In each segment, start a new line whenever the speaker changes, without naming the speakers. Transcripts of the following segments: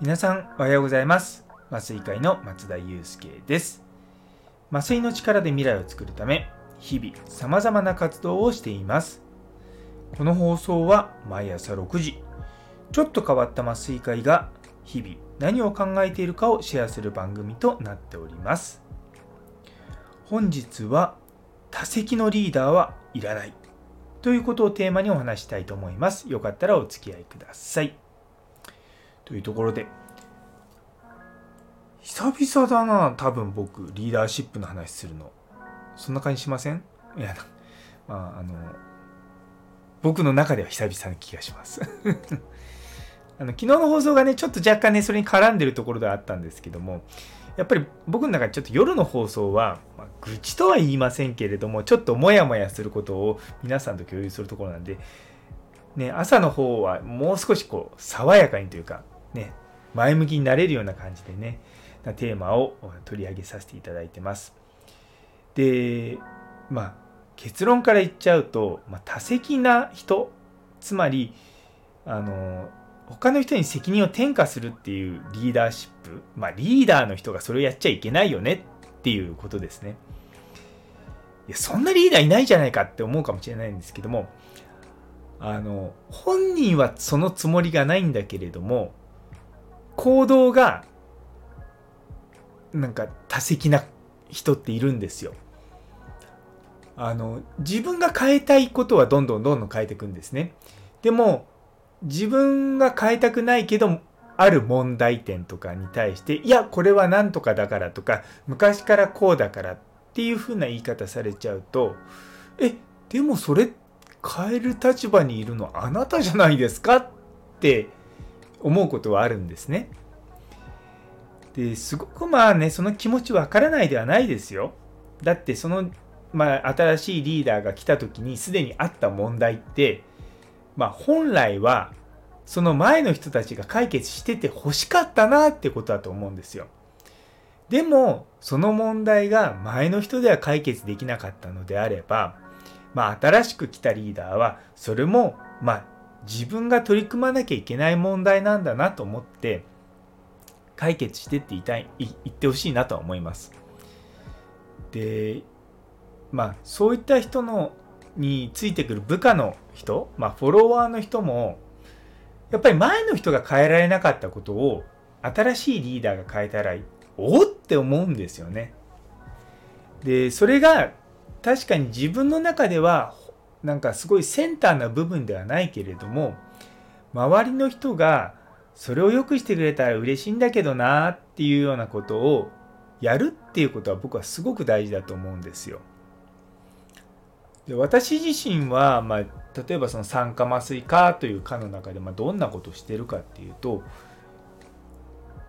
皆さんおはようございます。麻酔会の松田祐介です。麻酔の力で未来を作るため日々様々な活動をしています。この放送は毎朝6時ちょっと変わった麻酔会が日々何を考えているかをシェアする番組となっております。本日は多席のリーダーはいらない。ということをテーマにお話したいと思います。よかったらお付き合いください。というところで久々だな多分僕リーダーシップの話するの。そんな感じしません？いやまああの僕の中では久々な気がします。あの昨日の放送がねちょっと若干ねそれに絡んでるところではあったんですけどもやっぱり僕の中でちょっと夜の放送は、まあ、愚痴とは言いませんけれどもちょっとモヤモヤすることを皆さんと共有するところなんで、ね、朝の方はもう少しこう爽やかにというかね、前向きになれるような感じでね、テーマを取り上げさせていただいてます。で、まあ、結論から言っちゃうと、まあ、多責な人、つまり、あの、他の人に責任を転嫁するっていうリーダーシップ、まあ、リーダーの人がそれをやっちゃいけないよねっていうことですね。いや、そんなリーダーいないじゃないかって思うかもしれないんですけども、あの、本人はそのつもりがないんだけれども、行動がなんか多責な人っているんですよ。あの自分が変えたいことはどんどんどんどん変えていくんですね。でも自分が変えたくないけどある問題点とかに対していやこれは何とかだからとか昔からこうだからっていうふうな言い方されちゃうとえでもそれ変える立場にいるのあなたじゃないですかって思うことはあるんですね。ですごくまあねその気持ちわからないではないですよ。だってその、まあ、新しいリーダーが来た時にすでにあった問題って、まあ、本来はその前の人たちが解決してて欲しかったなってことだと思うんですよ。でもその問題が前の人では解決できなかったのであれば、まあ、新しく来たリーダーはそれもまあ自分が取り組まなきゃいけない問題なんだなと思って解決してって言いたい言ってほしいなとは思います。でまあそういった人のについてくる部下の人、まあ、フォロワーの人もやっぱり前の人が変えられなかったことを新しいリーダーが変えたらおっって思うんですよね。でそれが確かに自分の中ではなんかすごいセンターな部分ではないけれども周りの人がそれを良くしてくれたら嬉しいんだけどなっていうようなことをやるっていうことは僕はすごく大事だと思うんですよ。で私自身は、まあ、例えばその酸化麻酔科という科の中で、まあ、どんなことをしてるかっていうと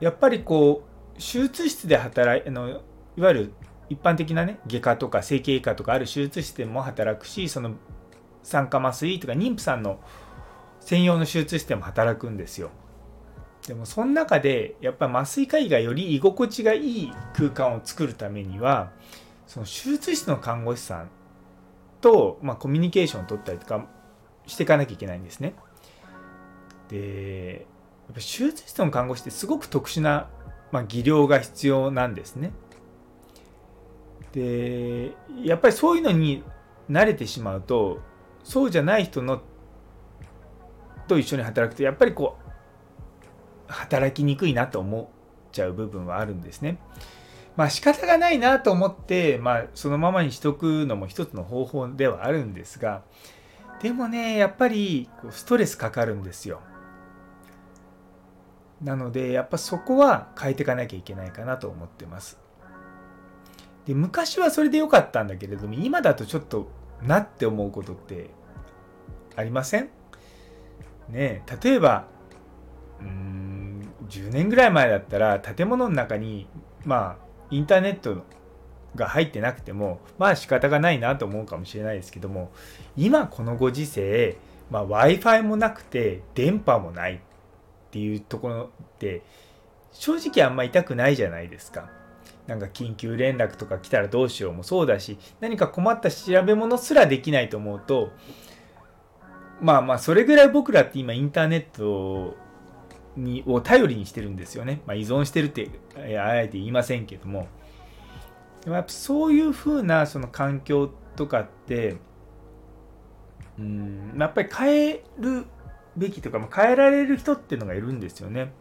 やっぱりこう手術室で働いあのいわゆる一般的なね外科とか整形外科とかある手術室でも働くしその酸化麻酔とか妊婦さんの専用の手術室でも働くんですよ。でもその中でやっぱり麻酔科医がより居心地がいい空間を作るためにはその手術室の看護師さんと、まあ、コミュニケーションを取ったりとかしていかなきゃいけないんですね。でやっぱ手術室の看護師ってすごく特殊な、まあ、技量が必要なんですね。でやっぱりそういうのに慣れてしまうとそうじゃない人のと一緒に働くとやっぱりこう働きにくいなと思っちゃう部分はあるんですね。まあ仕方がないなと思って、まあ、そのままにしとくのも一つの方法ではあるんですがでもねやっぱりこうストレスかかるんですよ。なのでやっぱそこは変えていかなきゃいけないかなと思ってます。で昔はそれで良かったんだけれども今だとちょっとなって思うことってありません？ね例えばうん10年ぐらい前だったら建物の中にまあインターネットが入ってなくてもまあ仕方がないなと思うかもしれないですけども今このご時世、まあ、w i f i もなくて電波もないっていうところって正直あんま痛くないじゃないですか。なんか緊急連絡とか来たらどうしようもそうだし何か困った調べ物すらできないと思うとまあまあそれぐらい僕らって今インターネットにを頼りにしてるんですよね。まあ、依存してるってあえて言いませんけどもでもやっぱそういうふうなその環境とかってうんやっぱり変えるべきとか、まあ、変えられる人っていうのがいるんですよね。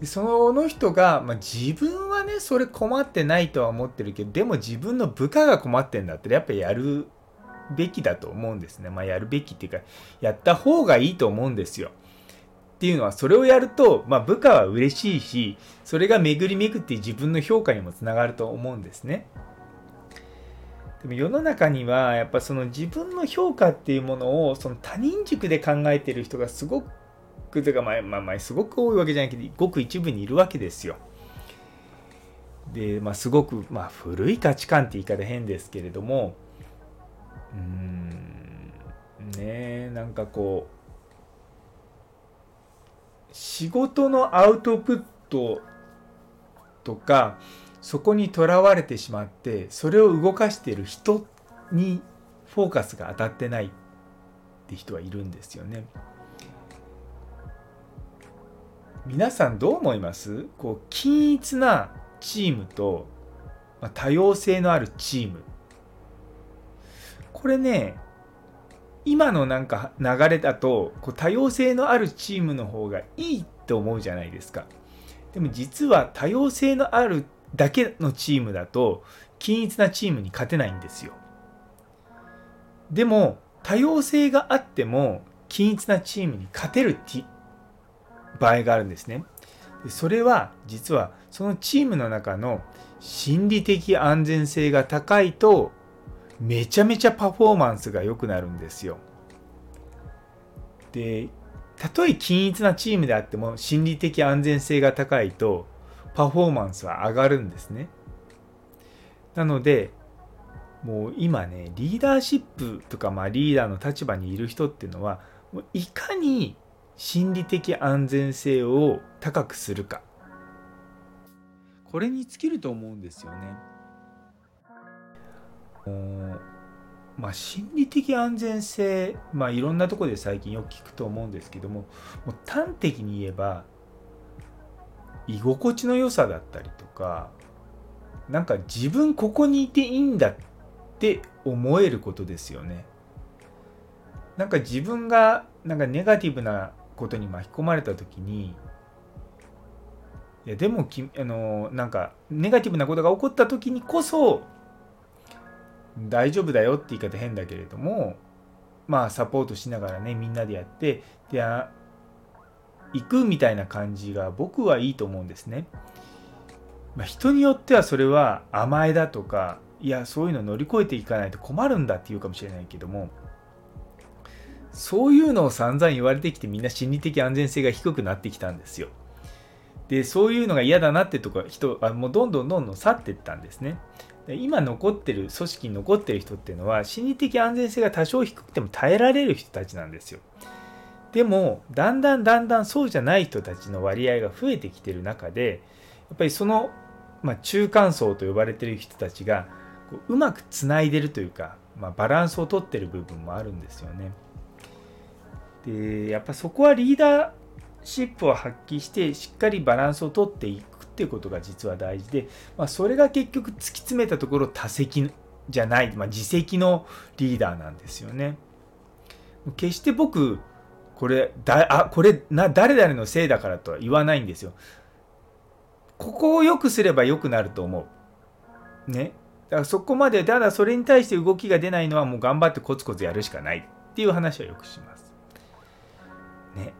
でその人が、まあ、自分はねそれ困ってないとは思ってるけどでも自分の部下が困ってんだったらやっぱりやるべきだと思うんですね。まあ、やるべきっていうかやった方がいいと思うんですよ。っていうのはそれをやると、まあ、部下は嬉しいしそれが巡り巡って自分の評価にもつながると思うんですね。でも世の中にはやっぱその自分の評価っていうものをその他人軸で考えてる人がすごくというかまあまあまあすごく多いわけじゃないけどごく一部にいるわけですよ。でまあすごくまあ古い価値観って言い方変ですけれどもうーんねなんかこう仕事のアウトプットとかそこにとらわれてしまってそれを動かしている人にフォーカスが当たってないって人はいるんですよね。皆さんどう思います？こう均一なチームと、まあ、多様性のあるチームこれね今のなんか流れだとこう多様性のあるチームの方がいいって思うじゃないですか。でも実は多様性のあるだけのチームだと均一なチームに勝てないんですよ。でも多様性があっても均一なチームに勝てる場合があるんですね。それは実はそのチームの中の心理的安全性が高いとめちゃめちゃパフォーマンスが良くなるんですよ。でたとえ均一なチームであっても心理的安全性が高いとパフォーマンスは上がるんですね。なのでもう今ねリーダーシップとかまあリーダーの立場にいる人っていうのはもういかに心理的安全性を高くするかこれに尽きると思うんですよね。まあ、心理的安全性、まあ、いろんなところで最近よく聞くと思うんですけどももう端的に言えば居心地の良さだったりとかなんか自分ここにいていいんだって思えることですよね。なんか自分がなんかネガティブなことに巻き込まれた時にいやでもきあのなんかネガティブなことが起こった時にこそ大丈夫だよって言い方変だけれどもまあサポートしながらねみんなでやってで行くみたいな感じが僕はいいと思うんですね。まあ、人によってはそれは甘えだとかいやそういうの乗り越えていかないと困るんだって言うかもしれないけどもそういうのを散々言われてきてみんな心理的安全性が低くなってきたんですよ。でそういうのが嫌だなってとか人はもうどんどんどんどん去っていったんですね。今残ってる組織に残ってる人っていうのは心理的安全性が多少低くても耐えられる人たちなんですよ。でもだんだんだんだんそうじゃない人たちの割合が増えてきてる中でやっぱりその、まあ、中間層と呼ばれてる人たちがこううまくつないでるというか、まあ、バランスをとってる部分もあるんですよね。でやっぱそこはリーダーシップを発揮してしっかりバランスをとっていくっていうことが実は大事で、まあ、それが結局突き詰めたところ多責じゃない、まあ、自責のリーダーなんですよね。決して僕これだあこれな誰々のせいだからとは言わないんですよ。ここを良くすれば良くなると思う。ね。だからそこまでただそれに対して動きが出ないのはもう頑張ってコツコツやるしかないっていう話はよくします。ね。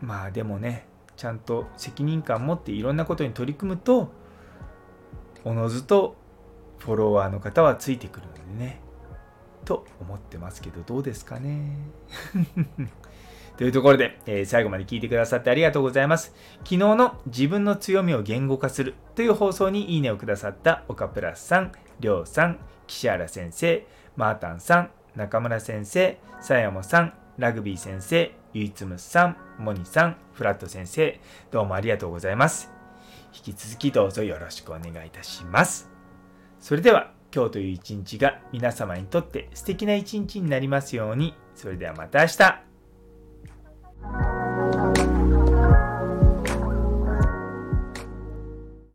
まあでもねちゃんと責任感持っていろんなことに取り組むとおのずとフォロワーの方はついてくるのでねと思ってますけどどうですかね というところで、えー、最後まで聞いてくださってありがとうございます。昨日の自分の強みを言語化するという放送にいいねをくださった岡プラスさん、りょうさん、岸原先生、マータンさん、中村先生、さやもさん、ラグビー先生、ゆいつむさん、モニさん、フラット先生、どうもありがとうございます。引き続きどうぞよろしくお願いいたします。それでは今日という一日が皆様にとって素敵な一日になりますように。それではまた明日。Bye.